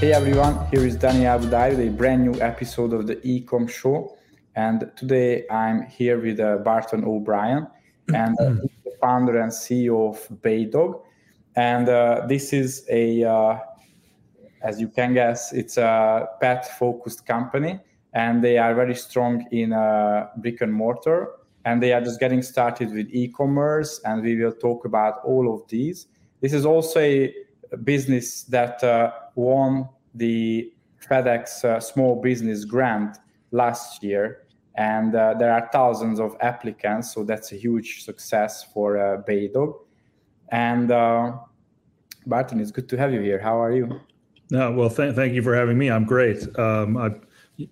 Hey everyone, here is Daniel Budai with a brand new episode of the Ecom Show. And today I'm here with uh, Barton O'Brien, and uh, the founder and CEO of Baydog. And uh, this is a, uh, as you can guess, it's a pet focused company, and they are very strong in uh, brick and mortar. And they are just getting started with e commerce, and we will talk about all of these. This is also a business that uh, won the FedEx uh, Small Business Grant last year, and uh, there are thousands of applicants, so that's a huge success for uh, Baydog. And uh, Barton, it's good to have you here. How are you? No, well, th- thank you for having me. I'm great. Um, I've,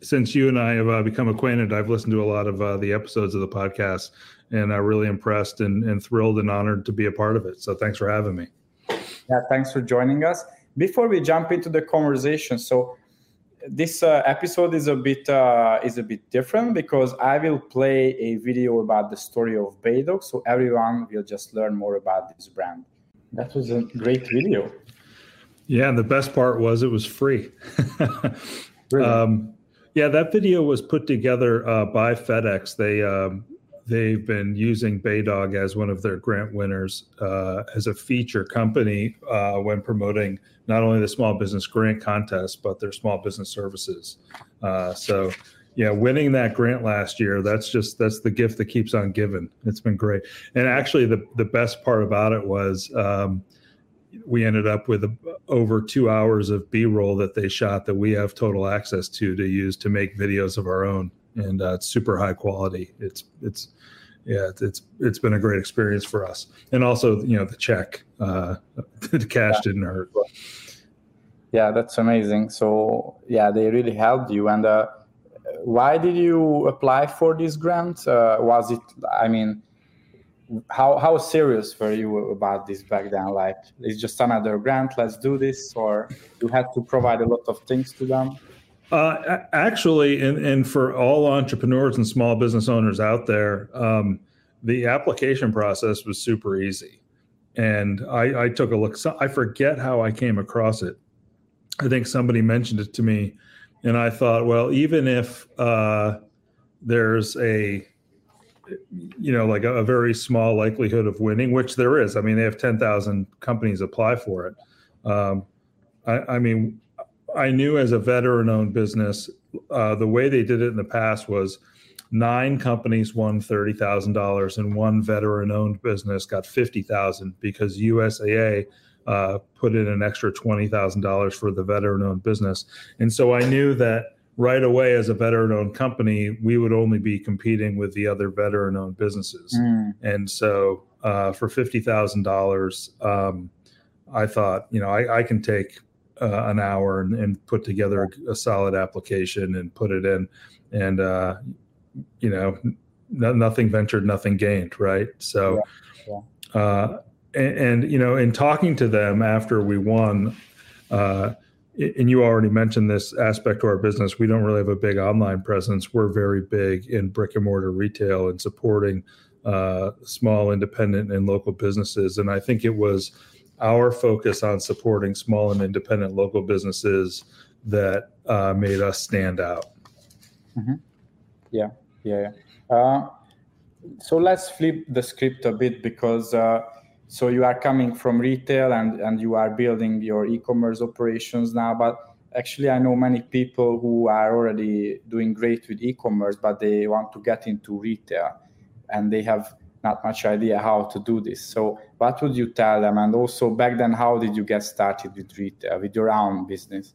since you and I have uh, become acquainted, I've listened to a lot of uh, the episodes of the podcast, and I'm really impressed and, and thrilled and honored to be a part of it. So, thanks for having me. Yeah, thanks for joining us. Before we jump into the conversation, so this uh, episode is a bit uh, is a bit different because I will play a video about the story of Baydog, so everyone will just learn more about this brand. That was a great video. Yeah, and the best part was it was free. um, yeah, that video was put together uh, by FedEx. They um, they've been using Baydog as one of their grant winners uh, as a feature company uh, when promoting not only the small business grant contest but their small business services. Uh, so, yeah, winning that grant last year, that's just that's the gift that keeps on giving. It's been great, and actually, the the best part about it was. Um, we ended up with over two hours of b-roll that they shot that we have total access to to use to make videos of our own and uh, it's super high quality it's it's yeah, it's it's been a great experience for us, and also you know the check, uh, the cash yeah. didn't hurt. Yeah, that's amazing. So yeah, they really helped you. And uh, why did you apply for this grant? Uh, was it? I mean, how how serious were you about this back then? Like, it's just another grant. Let's do this, or you had to provide a lot of things to them. Uh, actually, and, and for all entrepreneurs and small business owners out there, um, the application process was super easy. And I, I took a look. So I forget how I came across it. I think somebody mentioned it to me, and I thought, well, even if uh, there's a you know like a, a, very small likelihood of winning which there is i mean they have 10,000 companies apply for it um, I, I, mean I knew as a veteran owned business, uh, the way they did it in the past was nine companies won $30,000 and one veteran owned business got 50,000 because USAA uh, put in an extra $20,000 for the veteran owned business. And so I knew that right away as a veteran owned company, we would only be competing with the other veteran owned businesses. Mm. And so uh, for $50,000, um, I thought, you know, I, I can take uh, an hour and, and, put together a, a, solid application and put it in. And uh, you know no, nothing ventured nothing gained right? So yeah, yeah. Uh, and, and, you know in talking to them after we won uh, and you already mentioned this aspect to our business we don't really have a big online presence. We're very big in brick and mortar retail and supporting uh, small independent and local businesses. And i think it was our focus on supporting small and independent local businesses that uh, made us stand out. Mm-hmm. Yeah, yeah. yeah. Uh, so let's flip the script a bit because uh, so you are coming from retail and and you are building your e-commerce operations now, but actually I know many people who are already doing great with e-commerce, but they want to get into retail and they have not much idea how to do this. So, what would you tell them? And also, back then, how did you get started with retail, with your own business?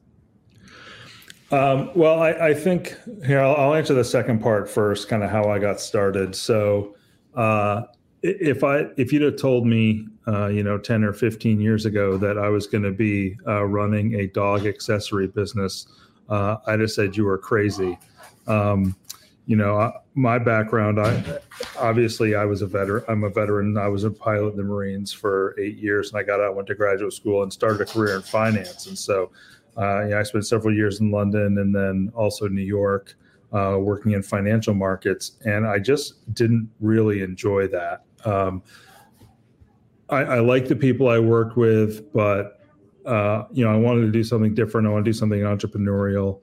Um, well, I, I, think here I'll, I'll, answer the second part first, kind of how I got started. So, uh, if I if you'd have told me, uh, you know, ten or fifteen years ago that I was going to be uh, running a dog accessory business, uh, I'd have said you were crazy. Um, you know, my background, I obviously I was a veteran. I'm a veteran. I was a pilot in the Marines for eight years, and I got out, went to graduate school, and started a career in finance. And so, uh, yeah, I spent several years in London and then also New York, uh, working in financial markets, and I just didn't really enjoy that. Um, I, I like the people I worked with, but uh, you know, I wanted to do something different. I want to do something entrepreneurial,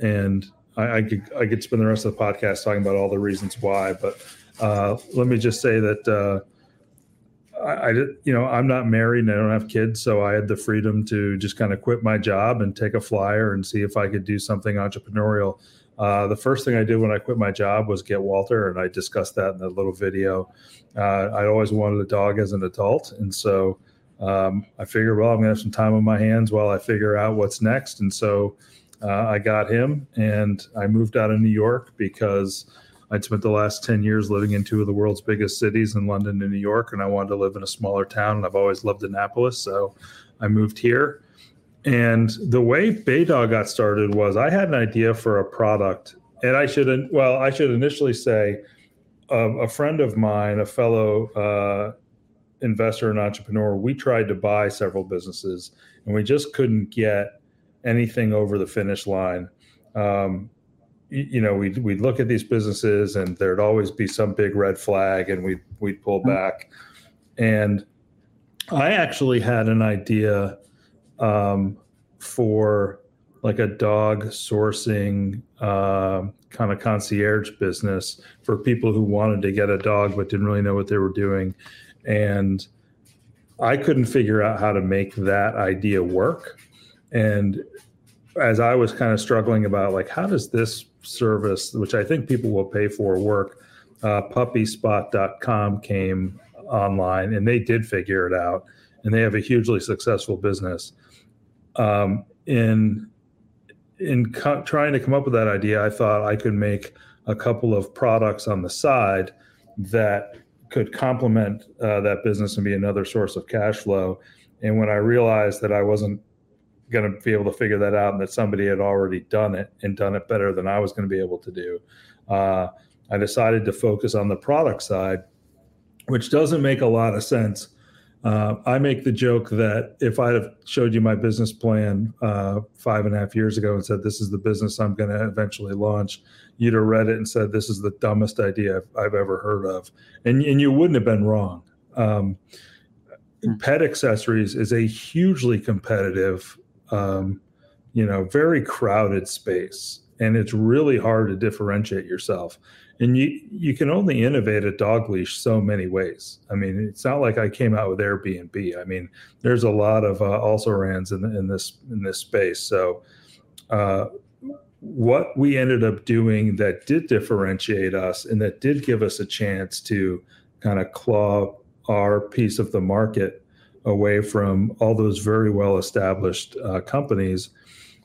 and I, I, could I could spend the rest of the podcast talking about all the reasons why. But uh, let me just say that uh, I, I, you know, I'm not married and I don't have kids, so I had the freedom to just kind of quit my job and take a flyer and see if I could do something entrepreneurial. Uh, the first thing I did when I quit my job was get Walter, and I discussed that in that little video. Uh, I always wanted a dog as an adult, and so um, I figured, well, I'm gonna have some time on my hands while I figure out what's next. And so uh, I got him, and I moved out of New York because I'd spent the last 10 years living in two of the world's biggest cities in London and New York, and I wanted to live in a smaller town. And I've always loved Annapolis, so I moved here. And the way Baydog got started was I had an idea for a product, and I should well, I should initially say um, a friend of mine, a fellow uh, investor and entrepreneur, we tried to buy several businesses, and we just couldn't get anything over the finish line. Um, you, you know, we'd, we'd look at these businesses, and there'd always be some big red flag, and we'd we'd pull mm-hmm. back. And I actually had an idea um, for like a dog sourcing uh, kind of concierge business for people who wanted to get a dog but didn't really know what they were doing. And I couldn't figure out how to make that idea work. And as I was kind of struggling about like how does this service, which I think people will pay for, work, uh, puppyspot.com came online and they did figure it out and they have a hugely successful business um, in in co- trying to come up with that idea, I thought I could make a couple of products on the side that could complement uh, that business and be another source of cash flow. And when I realized that I wasn't going to be able to figure that out and that somebody had already done it and done it better than I was going to be able to do, uh, I decided to focus on the product side, which doesn't make a lot of sense uh, I make the joke that if I'd have showed you my business plan uh, five and a half years ago and said, This is the business I'm going to eventually launch, you'd have read it and said, This is the dumbest idea I've, I've ever heard of. And, and you wouldn't have been wrong. Um, hmm. pet accessories is a hugely competitive, um, you know, very crowded space. And it's really hard to differentiate yourself and you you can only innovate a dog leash so many ways. I mean, it's not like I came out with Airbnb. I mean, there's a lot of uh, also rans in, in this in this space. So, uh, what we ended up doing that did differentiate us and that did give us a chance to kind of claw our piece of the market away from all those very well established uh, companies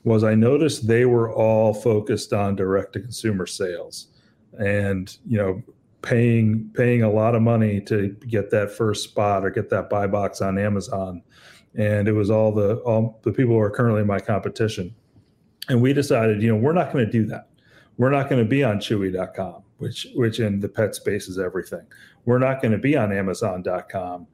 was I noticed they were all focused on direct to consumer sales and you know paying paying a lot of money to get that first spot or get that buy box on Amazon. And it was all the all the people who are currently my competition. And we decided you know we're not going to do that. We're not going to be on chewy.com which which in the pet space is everything. We're not going to be on amazon.com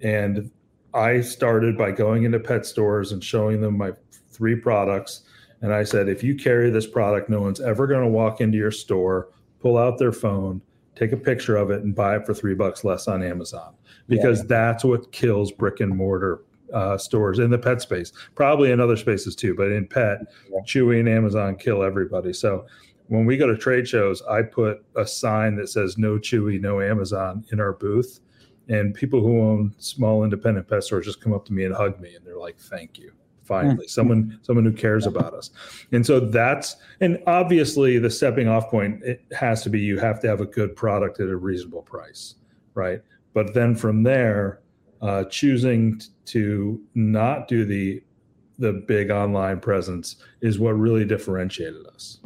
and i started by going into pet stores and showing them my three products and i said if you carry this product no one's ever going to walk into your store pull out their phone, take a picture of it, and buy it for three bucks less on Amazon because yeah. that's what kills brick and mortar uh, stores in the pet space, probably in other spaces too, but in pet, yeah. Chewy and Amazon kill everybody. So when we go to trade shows, I put a sign that says "No Chewy, No Amazon" in our booth, and people who own small independent pet stores just come up to me and hug me, and they're like, "Thank you." finally. Someone someone who cares about us. And so that's and obviously the stepping off point it has to be you have to have a good product at a reasonable price right? But then from there uh, choosing to not do the the big online presence is what really differentiated us.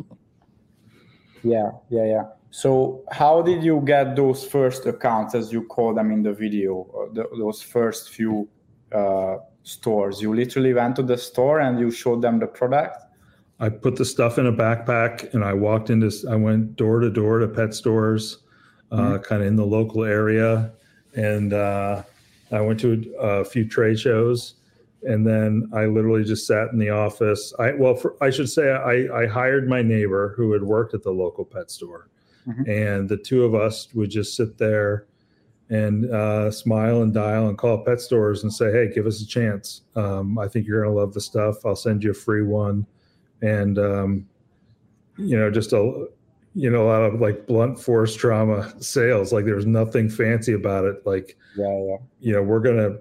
Yeah yeah yeah So, how did you get those first accounts, as you call them in the video, the, those first few uh, stores? You literally went to the store and you showed them the product. I put the stuff in a backpack and I walked into. I went door to door to pet stores, uh, mm-hmm. kind of in the local area, and uh, I went to a, a, few trade shows, and then I literally just sat in the office. I well, for, I should say I, I hired my neighbor who had worked at the local pet store Mm-hmm. And the two of us would just sit there and uh, smile and dial and call pet stores and say, "Hey, give us a chance. Um, I think you're gonna love the stuff. I'll send you a free one." And um, you know, just a you know a lot of like blunt force trauma sales. Like there's nothing fancy about it. Like yeah, yeah. you know, we're gonna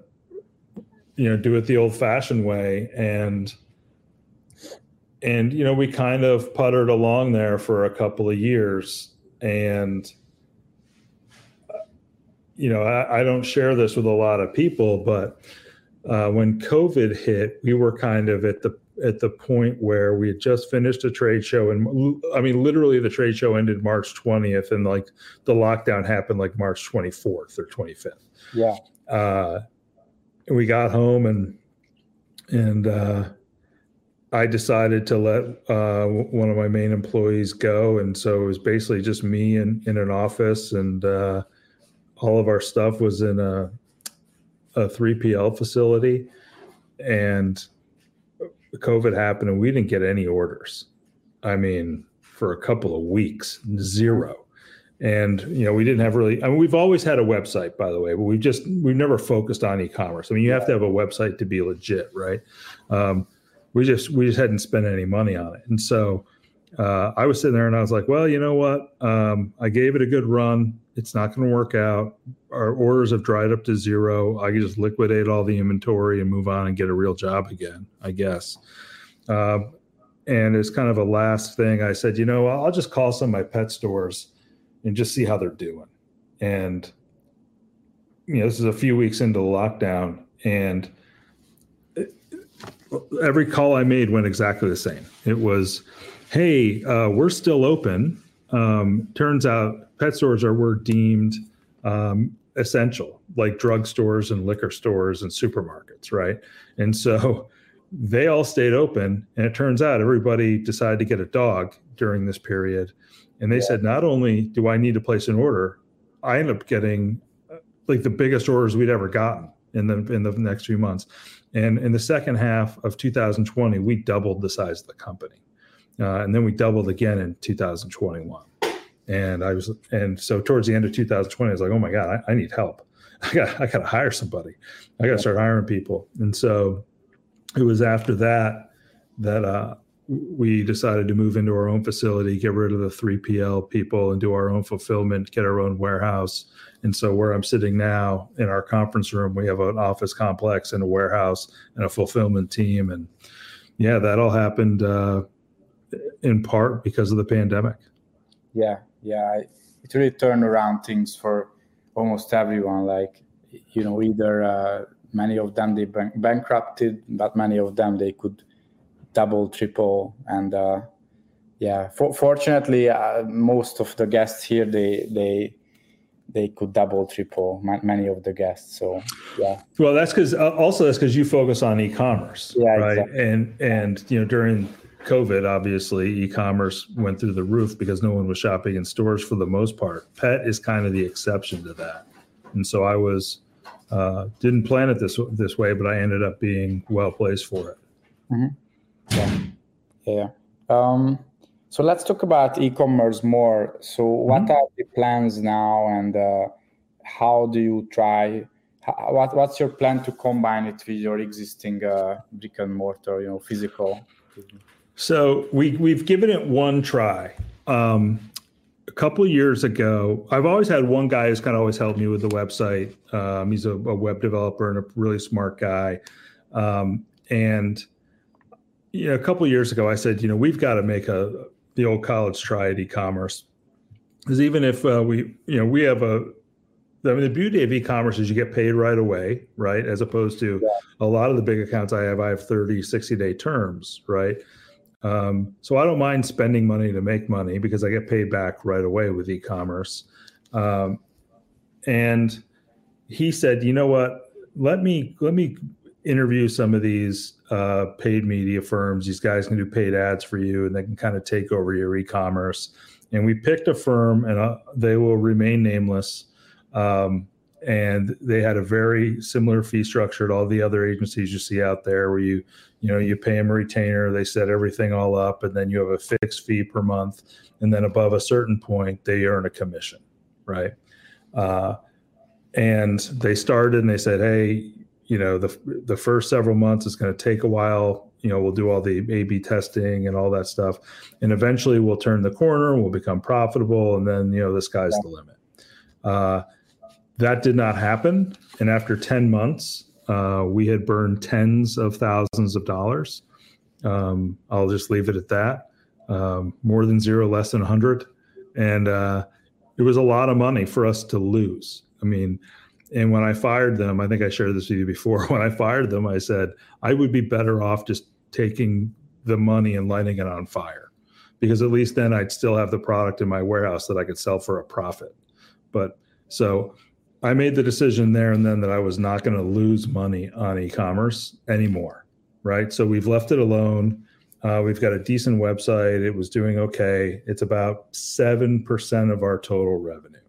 you know do it the old fashioned way and and you know we kind of puttered along there for a couple of years and you know I, I, don't share this with a lot of people but uh, when covid hit we were kind of at the at the point where we had just finished a trade show and i mean literally the trade show ended march 20th and like the lockdown happened like march 24th or 25th yeah. Uh, we got home and and uh, I decided to let uh, one of my main employees go, and so it was basically just me in, in an office, and uh, all of our stuff was in a a 3PL facility, and COVID happened, and we didn't get any orders. I mean, for a couple of weeks, zero. And you know, we didn't have really. I mean, we've always had a website, by the way, but we've just we've never focused on e-commerce. I mean, you have to have a website to be legit, right? Um, we just we just hadn't spent any money on it. And so uh, i was sitting there and i was like well you know what? Um, i gave it a good run. It's not going to work out. Our orders have dried up to zero. I can just liquidate all the inventory and move on and get a real job again i guess. Uh, and it's kind of a last thing. I said you know i'll just call some of my pet stores and just see how they're doing. And you know this is a few weeks into the lockdown and every call I made went exactly the same. It was, "Hey, uh, we're still open." Um, turns out pet stores are were deemed um, essential, like drugstores and liquor stores and supermarkets, right? And so they all stayed open. And it turns out everybody decided to get a dog during this period. And they yeah. said, not only do I need to place an order, I end up getting uh, like the biggest orders we'd ever gotten in the in the next few months. And in the second half of 2020, we doubled the size of the company. Uh, and then we doubled again in 2021. And I was, and so towards the end of 2020, I was like, oh my God, I, I need help. I got, I got to hire somebody. I got to start hiring people. And so it was after that that uh, we decided to move into our own facility, get rid of the 3PL people, and do our own fulfillment, get our own warehouse, and so where I'm sitting now in our conference room, we have an office complex and a warehouse and a fulfillment team. And yeah, that all happened uh, in part because of the pandemic. Yeah, yeah, it really turned around things for almost everyone. Like you know, either uh, many of them they bankrupted, but many of them they could double, triple, and uh, yeah. For- fortunately, uh, most of the guests here they they they could double triple many of the guests so yeah well that's because uh, also that's because you focus on e-commerce yeah, right exactly. and and you know during covid obviously e-commerce went through the roof because no one was shopping in stores for the most part pet is kind of the exception to that and so i was uh, didn't plan it this this way but i ended up being well placed for it mm-hmm. Yeah yeah um, so let's talk about e-commerce more. So what mm-hmm. are the plans now, and uh, how do you try? How, what what's your plan to combine it with your existing uh, brick and mortar, you know, physical? So we we've given it one try. Um, a couple of years ago, I've always had one guy who's kind of always helped me with the website. Um, he's a, a, web developer and a really smart guy, um, and you know, a couple of years ago, I said, you know, we've got to make a the old college try at e-commerce because even if uh, we you know we have a I mean, the beauty of e-commerce is you get paid right away, right? As opposed to yeah. a lot of the big accounts I have, I have 30, 60 day terms, right? Um, so I don't mind spending money to make money because I get paid back right away with e-commerce. Um, and he said, you know what? Let me let me interview some of these uh, paid media firms. These guys can do paid ads for you, and they can kind of take over your e-commerce. And we picked a firm, and uh, they will remain nameless. Um, and they had a very similar fee structure to all the other agencies you see out there, where you you know you pay them a retainer, they set everything all up, and then you have a fixed fee per month, and then above a certain point, they earn a commission, right? Uh, and they started and they said, hey, you know the the first several months is going to take a while. You know we'll do all the a b testing and all that stuff. And eventually we'll turn the corner we'll become profitable and then you know the sky's yeah. the limit. Uh, that did not happen. And after 10 months uh, we had burned tens of thousands of dollars. Um, i'll just leave it at that. Um, more than zero less than 100 and uh, it was a lot of money for us to lose. I mean and when I fired them, I think I shared this with you before. When I fired them, I said I would be better off just taking the money and lighting it on fire because at least then I'd still have the product in my warehouse that I could sell for a profit. But so I made the decision there and then that I was not going to lose money on e commerce anymore. Right. So we've left it alone. Uh, we've got a decent website. It was doing okay. It's about 7% of our total revenue.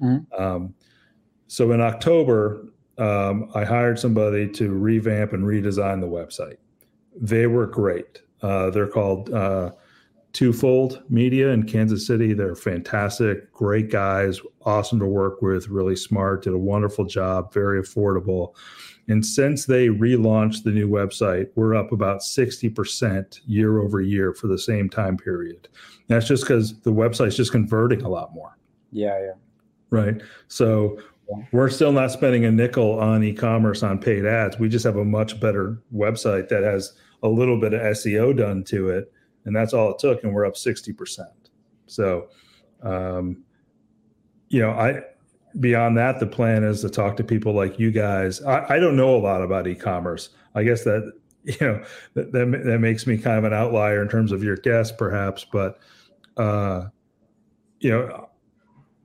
Mm-hmm. Um, so in October, um, I hired somebody to revamp and redesign the website. They were great. Uh, they're called uh, Twofold Media in Kansas City. They're fantastic, great guys, awesome to work with, really smart, did a wonderful job, very affordable. And since they relaunched the new website, we're up about 60% year over year for the same time period. That's just because the website's just converting a lot more. Yeah, yeah. Right. So we're still not spending a nickel on e-commerce on paid ads. We just have a much better website that has a little bit of SEO done to it, and that's all it took, and we're up sixty percent. So, um, you know, I beyond that, the plan is to talk to people like you guys. I, I don't know a lot about e-commerce. I guess that you know that, that, that makes me kind of an outlier in terms of your guests, perhaps, but uh, you know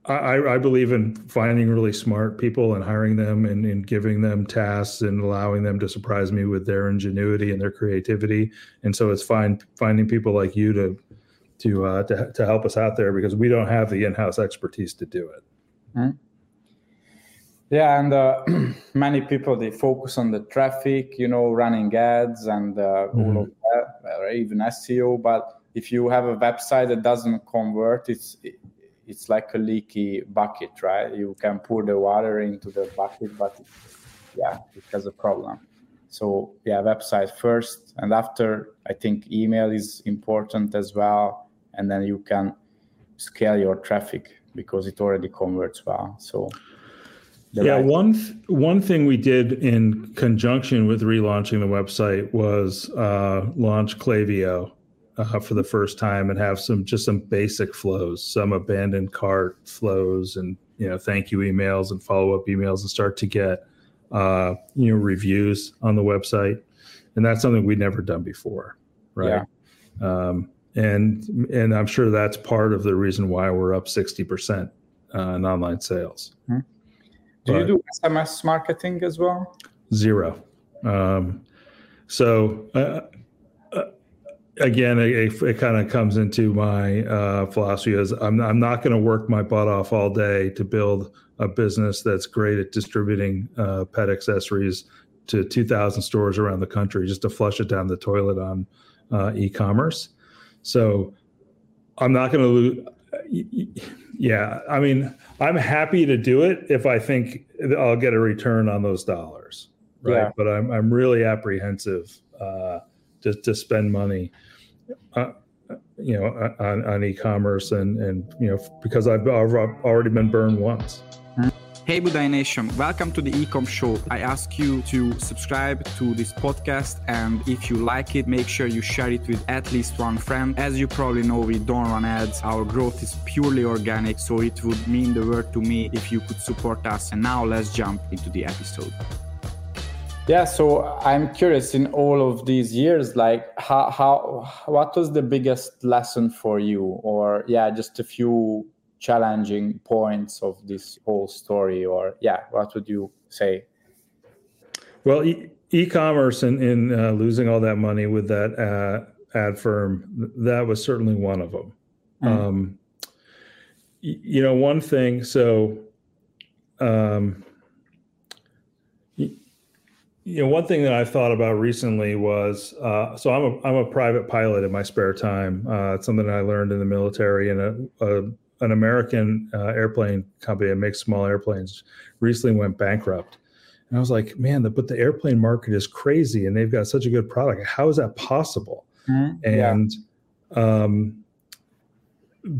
I, I, believe in finding really smart people and hiring them and, and, giving them tasks and allowing them to surprise me with their ingenuity and their creativity. And so it's fine finding people like you to to uh, to, to help us out there because we don't have the in-house expertise to do it. Mm-hmm. Yeah, and uh, many people they focus on the traffic, you know, running ads and uh, mm-hmm. all of that, or even SEO. But if you have a website that doesn't convert, it's it's like a leaky bucket, right? You can pour the water into the bucket, but yeah, it has a problem. So yeah, website first, and after I think email is important as well, and then you can scale your traffic because it already converts well. So yeah, right. one th- one thing we did in conjunction with relaunching the website was uh, launch Klaviyo, uh, for the first time and have some just some basic flows, some abandoned cart flows, and you know thank you emails and follow up emails, and start to get uh, you know reviews on the website, and that's something we'd never done before, right? Yeah. Um, and and I'm sure that's part of the reason why we're up sixty percent uh, in online sales. Mm-hmm. Do but you do SMS marketing as well? Zero. Um, so uh, again, it, it kind of comes into my uh, philosophy is I'm, I'm not going to work my butt off all day to build a business that's great at distributing uh, pet accessories to 2,000 stores around the country just to flush it down the toilet on uh, e-commerce. So I'm not going to lose. Yeah, I mean, I'm happy to do it if I think I'll get a return on those dollars, right? Yeah. But I'm I'm really apprehensive uh, to, to spend money, uh, you know, on, on e-commerce and, and, you know, because I've already been burned once. Hey Budai Nation, welcome to the Ecom Show. I ask you to subscribe to this podcast and if you like it, make sure you share it with at least one friend. As you probably know, we don't run ads. Our growth is purely organic, so it would mean the world to me if you could support us. And now let's jump into the episode. Yeah, so I'm curious in all of these years, like how how what was the biggest lesson for you, or yeah, just a few challenging points of this whole story, or yeah, what would you say? Well, e- commerce and in uh, losing all that money with that uh, ad firm, that was certainly one of them. Mm. Um, you know, one thing. So. Um, you know, one thing that I've thought about recently was uh, so I'm a I'm a private pilot in my spare time. Uh, it's something I learned in the military, and a, a an American uh, airplane company that makes small airplanes recently went bankrupt. And I was like, man, the, but the airplane market is crazy, and they've got such a good product. How is that possible? Mm-hmm. And yeah. um,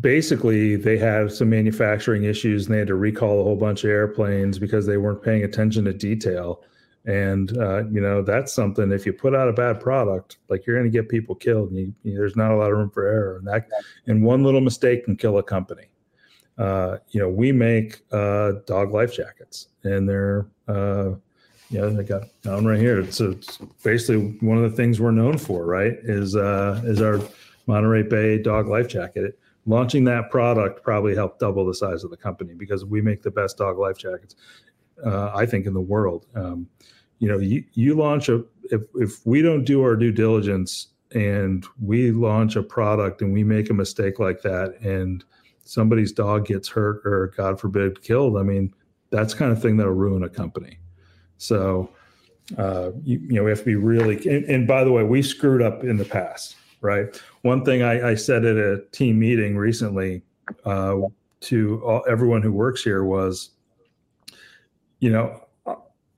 basically, they had some manufacturing issues, and they had to recall a whole bunch of airplanes because they weren't paying attention to detail and uh, you know that's something if you put out a bad product like you're going to get people killed you, you, there's not a lot of room for error and that and one little mistake can kill a company. Uh, you know we make uh, dog life jackets and they're uh, you know they got down right here. It's, it's, basically one of the things we're known for right is uh, is our monterey bay dog life jacket. Launching that product probably helped double the size of the company because we make the best dog life jackets uh, I think, in the world. Um, you know, you, you launch a if if we don't do our due diligence and we launch a product and we make a mistake like that and somebody's dog gets hurt or God forbid killed, I mean, that's kind of thing that'll ruin a company. So, uh, you, you, know, we have to be really. And, and, by the way, we screwed up in the past, right? One thing I, I said at a team meeting recently uh, to all, everyone who works here was, you know,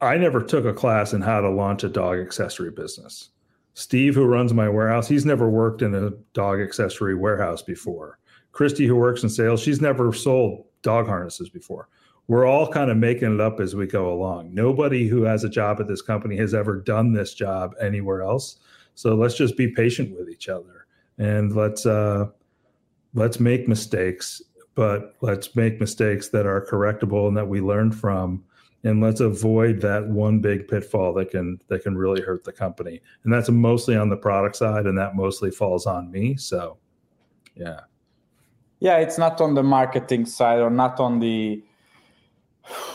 I never took a class in how to launch a dog accessory business. Steve, who runs my warehouse, he's never worked in a dog accessory warehouse before. Christy, who works in sales, she's never sold dog harnesses before. We're all kind of making it up as we go along. Nobody who has a job at this company has ever done this job anywhere else. So let's just be patient with each other and let's uh, let's make mistakes, but let's make mistakes that are correctable and that we learn from and let's avoid that one big pitfall that can that can really hurt the company. And that's mostly on the product side and that mostly falls on me so yeah. Yeah it's not on the marketing side or not on the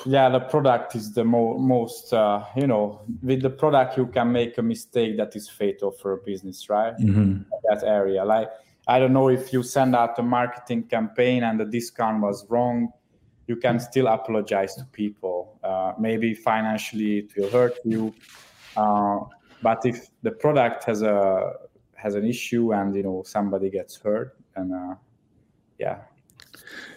yeah the product is the mo- most uh, you know with the product you can make a mistake that is fatal for a business right? Mm-hmm. that area. Like i don't know if you send out a marketing campaign and the discount was wrong you can still apologize to people. Uh, maybe financially it will hurt you, uh, but if the product has a has an issue and you know somebody gets hurt, and uh, yeah.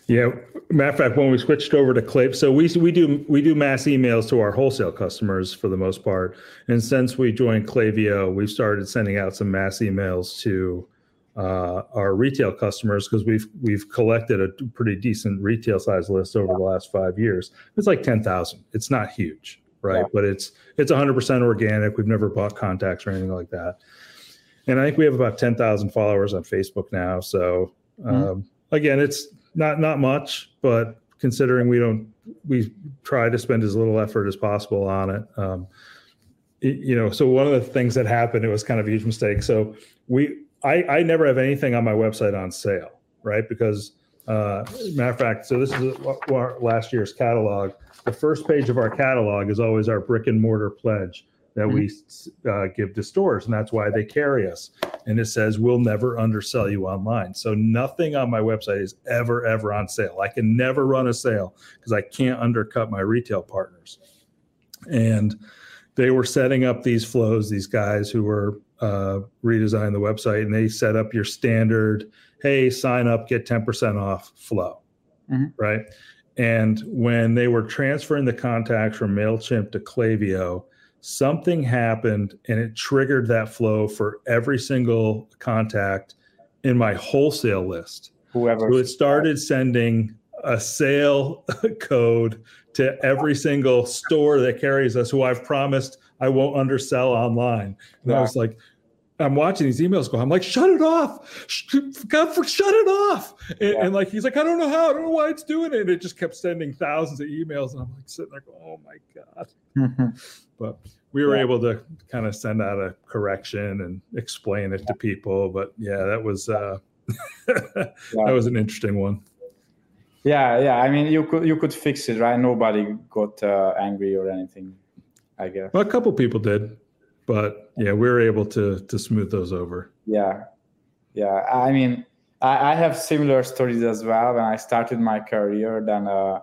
Yeah, matter of fact, when we switched over to Clave, so we we do we do mass emails to our wholesale customers for the most part, and since we joined Klaviyo, we've started sending out some mass emails to uh, our retail customers because we've we've collected a pretty decent retail size list over the last five years. It's like ten thousand. It's not huge, right? Yeah. But it's it's one hundred percent organic. We've never bought contacts or anything like that. And I think we have about ten thousand followers on Facebook now. So mm-hmm. um, mm-hmm. again, it's not not much, but considering we don't we try to spend as little effort as possible on it. Um, you know, so one of the things that happened, it was kind of a huge mistake. So we I, I never have anything on my website on sale, right? Because, uh, matter of fact, so this is our last year's catalog. The first page of our catalog is always our brick and mortar pledge that mm-hmm. we uh, give to stores, and that's why they carry us. And it says we'll never undersell you online. So nothing on my website is ever ever on sale. I can never run a sale because I can't undercut my retail partners. And they were setting up these flows. These guys who were uh, redesign the website and they set up your standard hey sign up get 10% off flow mm-hmm. right and when they were transferring the contacts from mailchimp to Klaviyo something happened and it triggered that flow for every single contact in my wholesale list whoever so it started sending a sale code to every single store that carries us who I've promised I won't undersell online. And yeah. I was like, I'm watching these emails go. I'm like, shut it off, God, for, shut it off. And, yeah. and, like he's like, I don't know how, I don't know why it's doing it. And it just kept sending thousands of emails, and I'm like sitting there going, oh my god. Mm-hmm. But we were yeah. able to kind of send out a correction and explain it to people. But yeah, that was uh, that was an interesting one. Yeah, yeah. I mean, you could you could fix it, right? Nobody got uh, angry or anything. I guess. Well, a couple people did but yeah, we were able to to smooth those over. Yeah, yeah. I mean, I, I have similar stories as well. When I started my career, then uh,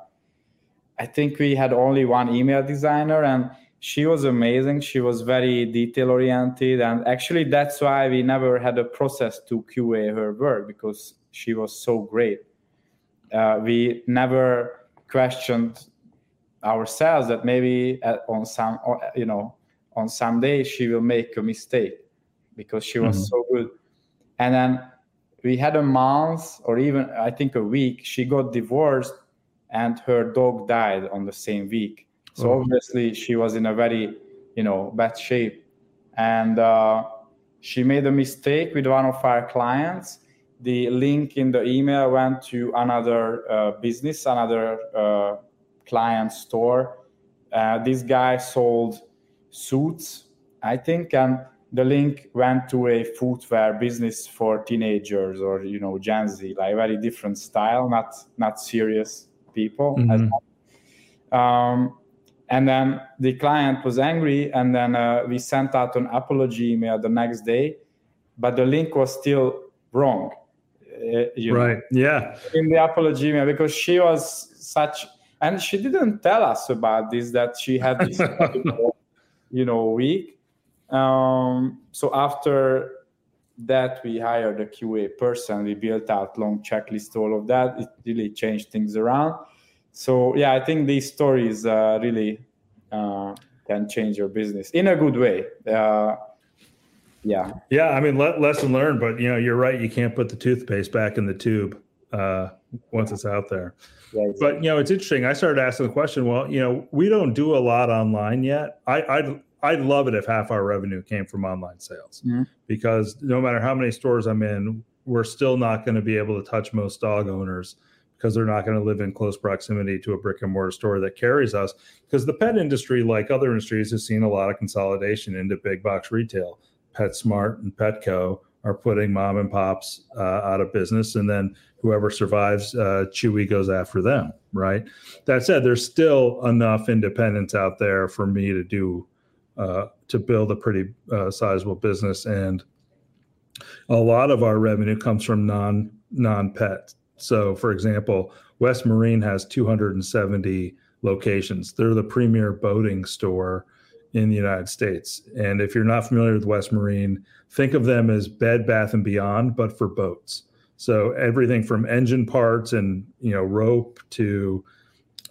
I think we had only one email designer, and she was amazing. She was very detail oriented, and actually, that's why we never had a process to QA her work because she was so great. Uh, we never questioned ourselves that maybe at, on some, you know, on some days she will make a mistake because she was mm-hmm. so good. And then we had a month or even i think a week she got divorced and her dog died on the same week. So oh. obviously she was in a very you know bad shape. And uh, she made a mistake with one of our clients. The link in the email went to another uh, business another uh, client store. Uh, this guy sold suits, I think, and the link went to a footwear business for teenagers or you know Gen Z, like very different style, not not serious people. Mm-hmm. Um, and then the client was angry, and then uh, we sent out an apology email the next day, but the link was still wrong. Uh, right. Know, yeah. In the apology email, because she was such, and she didn't tell us about this that she had this you know a week. Um, so after that we hired a qa person. We built out long checklist all of that. It really changed things around. So yeah i think these stories uh, really uh, can change your business in a good way. Uh, yeah. Yeah i mean le- lesson learned but you know you're right. You can't put the toothpaste back in the tube uh, once it's out there yeah, exactly. But you know, it's interesting. I started asking the question. Well, you know, we don't do a lot online yet. I, I'd I'd love it if half our revenue came from online sales, mm-hmm. because no matter how many stores I'm in, we're still not going to be able to touch most dog owners because they're not going to live in close proximity to a brick and mortar store that carries us. Because the pet industry, like other industries, has seen a lot of consolidation into big box retail. PetSmart and Petco are putting mom and pops uh, out of business, and then whoever survives, uh, Chewy goes after them. Right. That said, there's still enough independents out there for me to do uh, to build a pretty uh, sizable business, and a lot of our revenue comes from non non pet. So, for example, West Marine has 270 locations. They're the premier boating store in the United States. And if you're not familiar with West Marine, think of them as Bed Bath and Beyond, but for boats. So everything from engine parts and you know rope to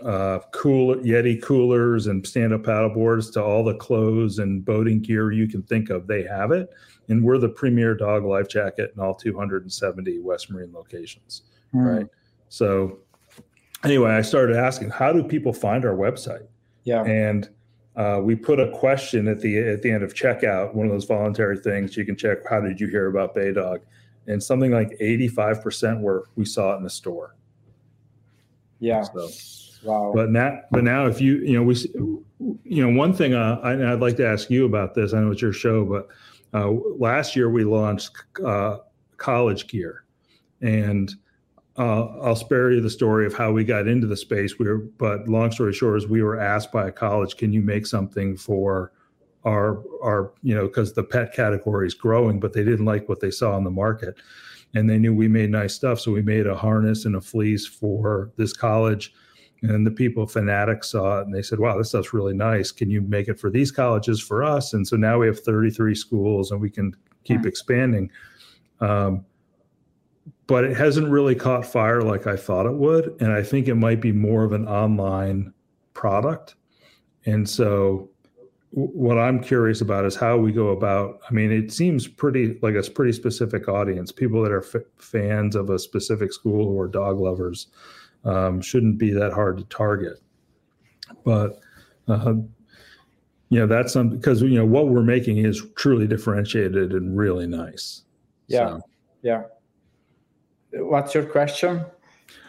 uh, cool Yeti coolers and stand-up paddle boards to all the clothes and boating gear you can think of, they have it. And we're the premier dog life jacket in all 270 West Marine locations. Mm. Right. So anyway, I started asking, how do people find our website? Yeah. And uh, we put a question at the at the end of checkout, one of those voluntary things you can check. How did you hear about Baydog? And something like 85% were we saw it in the store. Yeah. So, wow. But now, but now, if you you know we you know one thing uh, I, would like to ask you about this. I know it's your show, but uh, last year we launched uh, college gear, and uh, I'll spare you the story of how we got into the space. We were, but long story short is we were asked by a college, "Can you make something for our our you know because the pet category is growing, but they didn't like what they saw in the market, and they knew we made nice stuff, so we made a harness and a fleece for this college." And the people fanatics saw it and they said, "Wow, this stuff's really nice. Can you make it for these colleges for us?" And so now we have 33 schools, and we can keep expanding. Um, but it hasn't really caught fire like I thought it would. And I think it might be more of an online product. And so, w- what I'm curious about is how we go about. I mean, it seems pretty like a pretty specific audience. People that are f- fans of a specific school or dog lovers um, shouldn't be that hard to target. But uh, you know that's some because you know what we're making is truly differentiated and really nice. Yeah, so. yeah. What's your question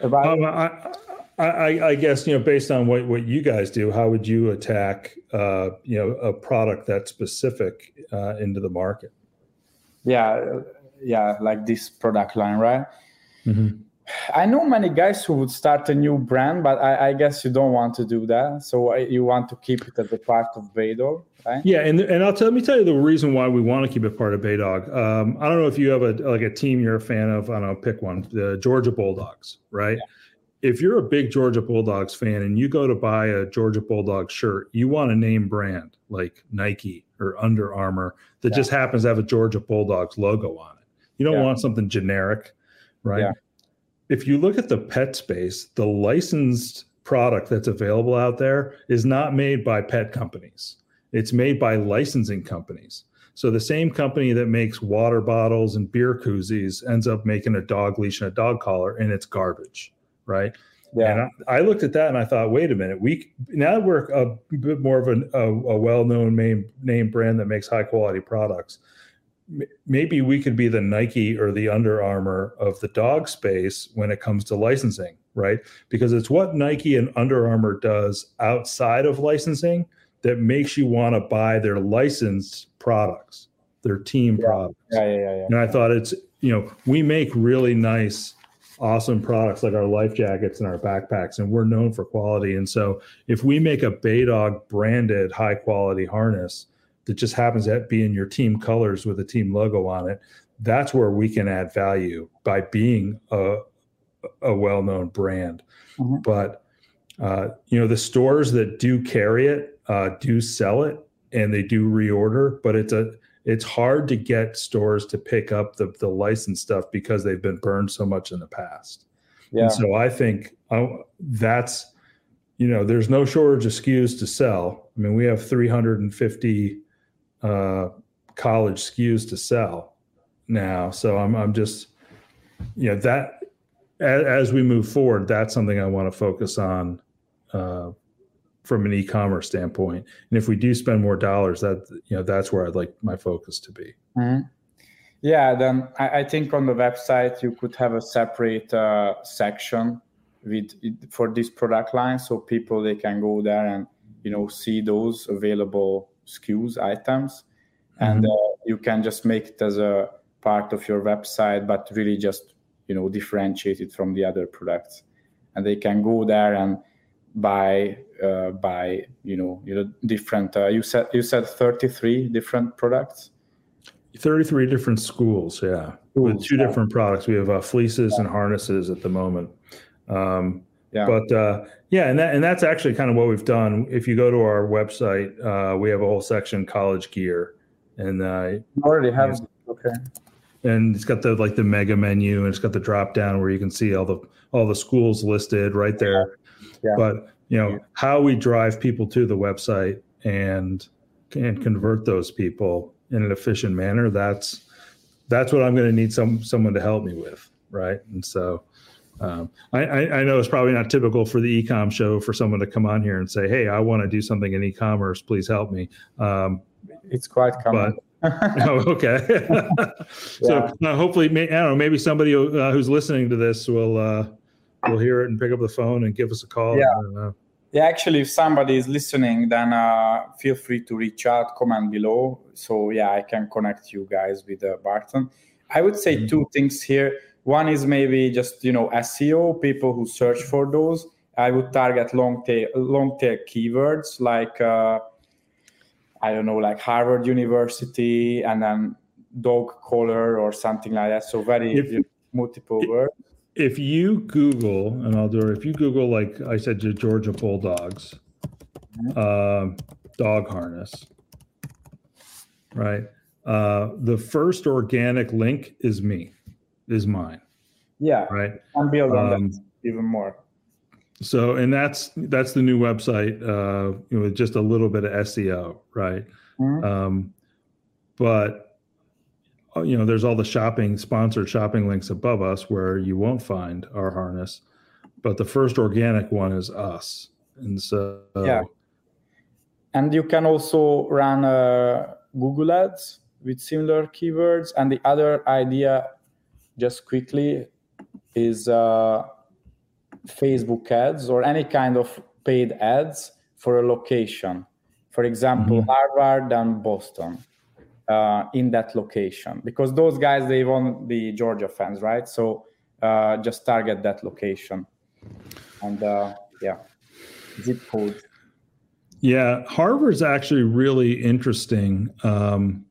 about? Um, I, I, I, guess you know based on what, what you guys do, how would you attack uh, you know a product that's specific uh, into the market? Yeah, yeah, like this product line, right? Mm-hmm. I know many guys who would start a new brand, but I, I guess you don't want to do that. So you want to keep it as a part of Baydog, right? Yeah, and and I'll tell let me tell you the reason why we want to keep it part of Baydog. Um, I don't know if you have a like a team you're a fan of. I don't know, pick one. The Georgia Bulldogs, right? Yeah if you're a big Georgia Bulldogs fan and you go to buy a Georgia Bulldogs shirt, you want a name brand like Nike or Under Armour that yeah. just happens to have a Georgia Bulldogs logo on it. You don't yeah. want something generic, right? If you look at the pet space, the licensed product that's available out there is not made by pet companies. It's made by licensing companies. So the same company that makes water bottles and beer koozies ends up making a dog leash and a dog collar, and it's garbage right? Yeah. And I, I, looked at that and I thought, wait a minute, we now that we're a bit more of an, a, a well-known name name brand that makes high quality products. Maybe we could be the Nike or the Under Armour of the dog space when it comes to licensing, right? Because it's what Nike and Under Armour does outside of licensing that makes you want to buy their licensed products, their team yeah. products. Yeah, yeah, yeah, yeah. And I thought it's you know we make really nice awesome products like our life jackets and our backpacks, and we're known for quality. And so, if we make a Baydog branded high quality harness that just happens to be in your team colors with a team logo on it, that's where we can add value by being a, a well known brand. Mm-hmm. But uh, you know, the stores that do carry it uh, do sell it and they do reorder, but it's a it's hard to get stores to pick up the the license stuff because they've been burned so much in the past. Yeah. And so I think uh, that's you know there's no shortage of SKUs to sell. I mean we have 350 uh, college SKUs to sell now. So I'm I'm just you know that as, as we move forward, that's something I want to focus on uh, from an e-commerce standpoint. And if we do spend more dollars, that you know that's where I'd like my focus to be. Mm-hmm. Yeah, then I, I, think on the website you could have a separate uh, section with for this product line, so people they can go there and you know see those available SKUs items, mm-hmm. and uh, you can just make it as a part of your website, but really just you know differentiate it from the other products, and they can go there and buy uh, by you know you know different uh, you said you said 33 different products 33 different schools yeah schools, with two yeah. different products we have uh, fleeces yeah. and harnesses at the moment um, yeah. but uh, yeah and that and that's actually kind of what we've done if you go to our website uh, we have a whole section college gear and uh, already have okay and it's got the like the mega menu and it's got the drop down where you can see all the all the schools listed right there yeah. But you know yeah. how we drive people to the website and and convert those people in an efficient manner. That's that's what I'm going to need some someone to help me with, right? And so. Um, I, I, know it's probably not typical for the ecom show for someone to come on here and say, "Hey, I want to do something in e-commerce. Please help me." Um, it's quite common. But, oh, okay. so yeah. uh, hopefully, I don't know. Maybe somebody uh, who's listening to this will uh, will hear it and pick up the phone and give us a call. Yeah. And, uh, yeah, actually, if somebody is listening, then uh, feel free to reach out, comment below. So yeah, I can connect you guys with uh, Barton. I would say mm-hmm. two things here. One is maybe just you know SEO, people who search for those. I would target long tail long tail keywords like uh, I don't know, like Harvard University, and then dog collar or something like that. So very if, multiple words if you Google, and I'll do it, if you Google, like I said, Georgia Bulldogs uh, dog harness, right? Uh, the first organic link is me, is mine. Yeah. Right. I'm building um, even more. So, and that's that's the new website uh, you know, with just a little bit of SEO, right? Mm-hmm. Um, but uh, you know, there's all the shopping, sponsored shopping links above us where you won't find our harness. But the first organic one is us. And so yeah. and you can also run uh, Google Ads with similar keywords. And the other idea, just quickly, is uh, Facebook ads or any kind of paid ads for a location. For example, mm-hmm. Harvard and Boston uh, in that location, because those guys they want the Georgia fans, right? So uh, just target that location, and uh, yeah, zip code. Yeah, Harvard's actually really interesting. Um,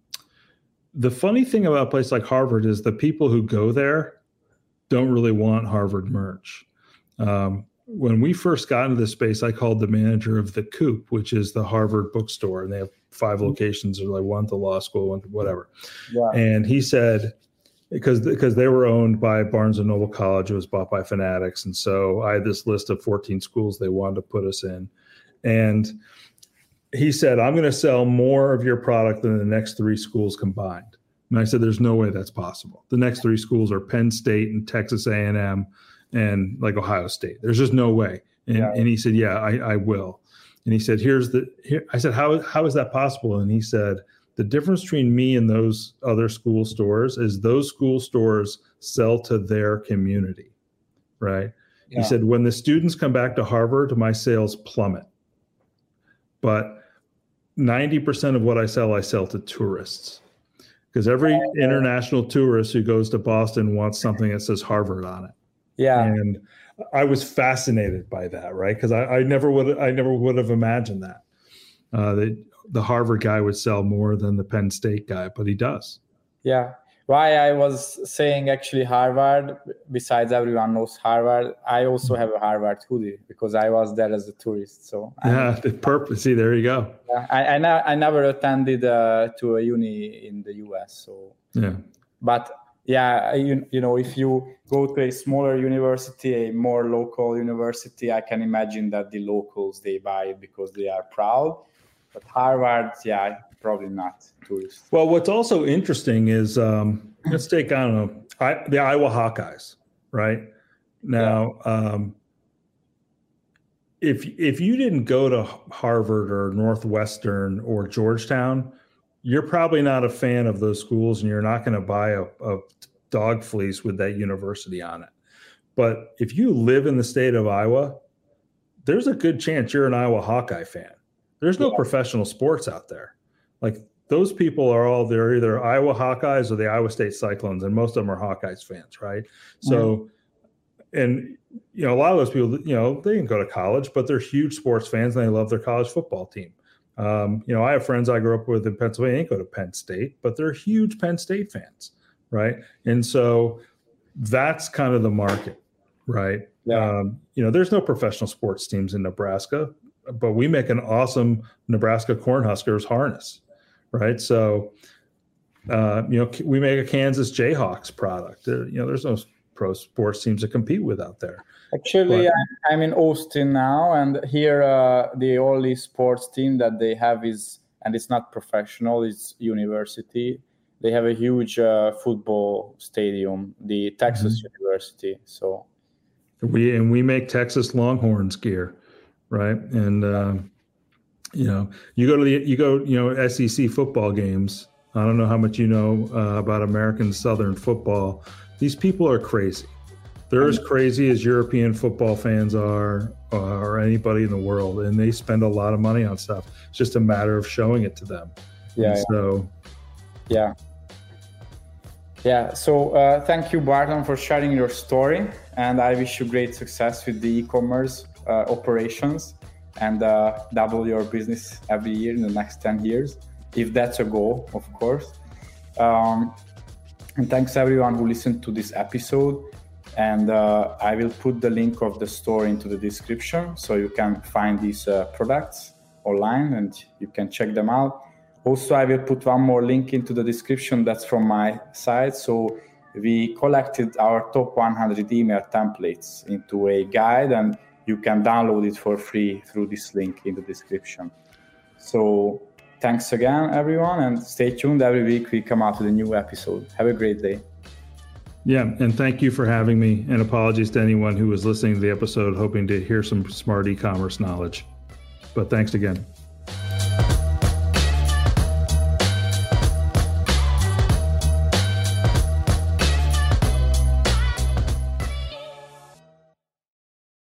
the funny thing about a place like Harvard is the people who go there don't really want Harvard merch. Um, when we first got into this space, I called the manager of the Coop, which is the Harvard bookstore, and they have five locations, or like one to law school, one to whatever. Yeah. And he said, because because they were owned by Barnes and Noble College, it was bought by Fanatics, and so I had this list of 14 schools they wanted to put us in, and he said, "I'm going to sell more of your product than the next three schools combined." And I said, "There's no way that's possible. The next three schools are Penn State and Texas A&M." and like Ohio State. There's just no way. And, yeah. and he said, yeah, I, I will. And he said, here's the, here, I said, how, how is that possible? And he said, the difference between me and those other school stores is those school stores sell to their community. Right. Yeah. He said, when the students come back to Harvard, my sales plummet. But 90% of what I sell, I sell to tourists because every international tourist who goes to Boston wants something that says Harvard on it. Yeah. And I was fascinated by that, right? Because I, I, never would I never would have imagined that. Uh, that the Harvard guy would sell more than the Penn State guy, but he does. Yeah. Why I was saying actually Harvard, besides everyone knows Harvard, I also have a Harvard hoodie because I was there as a tourist. So yeah, the purpose. See, there you go. I I, ne- I never attended uh, to a uni in the US. So yeah, but yeah you, you know if you go to a smaller university a more local university i can imagine that the locals they buy it because they are proud but harvard yeah probably not tourists well what's also interesting is um, let's take on a, the iowa hawkeyes right now yeah. um, if if you didn't go to harvard or northwestern or georgetown you're probably not a fan of those schools and you're not going to buy a, a, dog fleece with that university on it. But if you live in the state of Iowa, there's a good chance you're an Iowa Hawkeye fan. There's no yeah. professional sports out there. Like those people are all they're either Iowa Hawkeyes or the Iowa State Cyclones, and most of them are Hawkeyes fans, right? So, mm-hmm. and you know, a lot of those people, you know, they can go to college, but they're huge sports fans and they love their college football team. Um, you know, I have friends I grew up with in Pennsylvania, they go to Penn State, but they're huge Penn State fans, right? And so that's kind of the market, right? Yeah. Um, you know, there's no professional sports teams in Nebraska, but we make an awesome Nebraska Cornhuskers harness, right? So, uh, you know, we make a Kansas Jayhawks product. Uh, you know, there's no pro sports teams to compete with out there. Actually, but, I'm in Austin now, and here uh, the only sports team that they have is, and it's not professional, it's university. They have a huge uh, football stadium, the Texas mm-hmm. University. So we and we make Texas Longhorns gear, right? And uh, you know, you go to the you go you know SEC football games. I don't know how much you know uh, about American Southern football. These people are crazy they're as crazy as European football fans are, uh, or anybody in the world, and they spend a lot of money on stuff. It's just a matter of showing it to them. Yeah. yeah. So. Yeah. Yeah. So uh, thank you, Barton, for sharing your story, and I wish you great success with the e-commerce operations and uh, double your business every year in the next ten years, if that's a goal, of course. Um, and thanks everyone who listened to this episode and uh, I will put the link of the store into the description so you can find these uh, products online and you can check them out. Also, I will put one more link into the description that's from my site. So we collected our top 100 email templates into a guide and you can download it for free through this link in the description. So thanks again, everyone, and stay tuned. Every week we come out with a new episode. Have a great day. Yeah, and thank you for having me. And apologies to anyone who was listening to the episode hoping to hear some smart e commerce knowledge. But thanks again.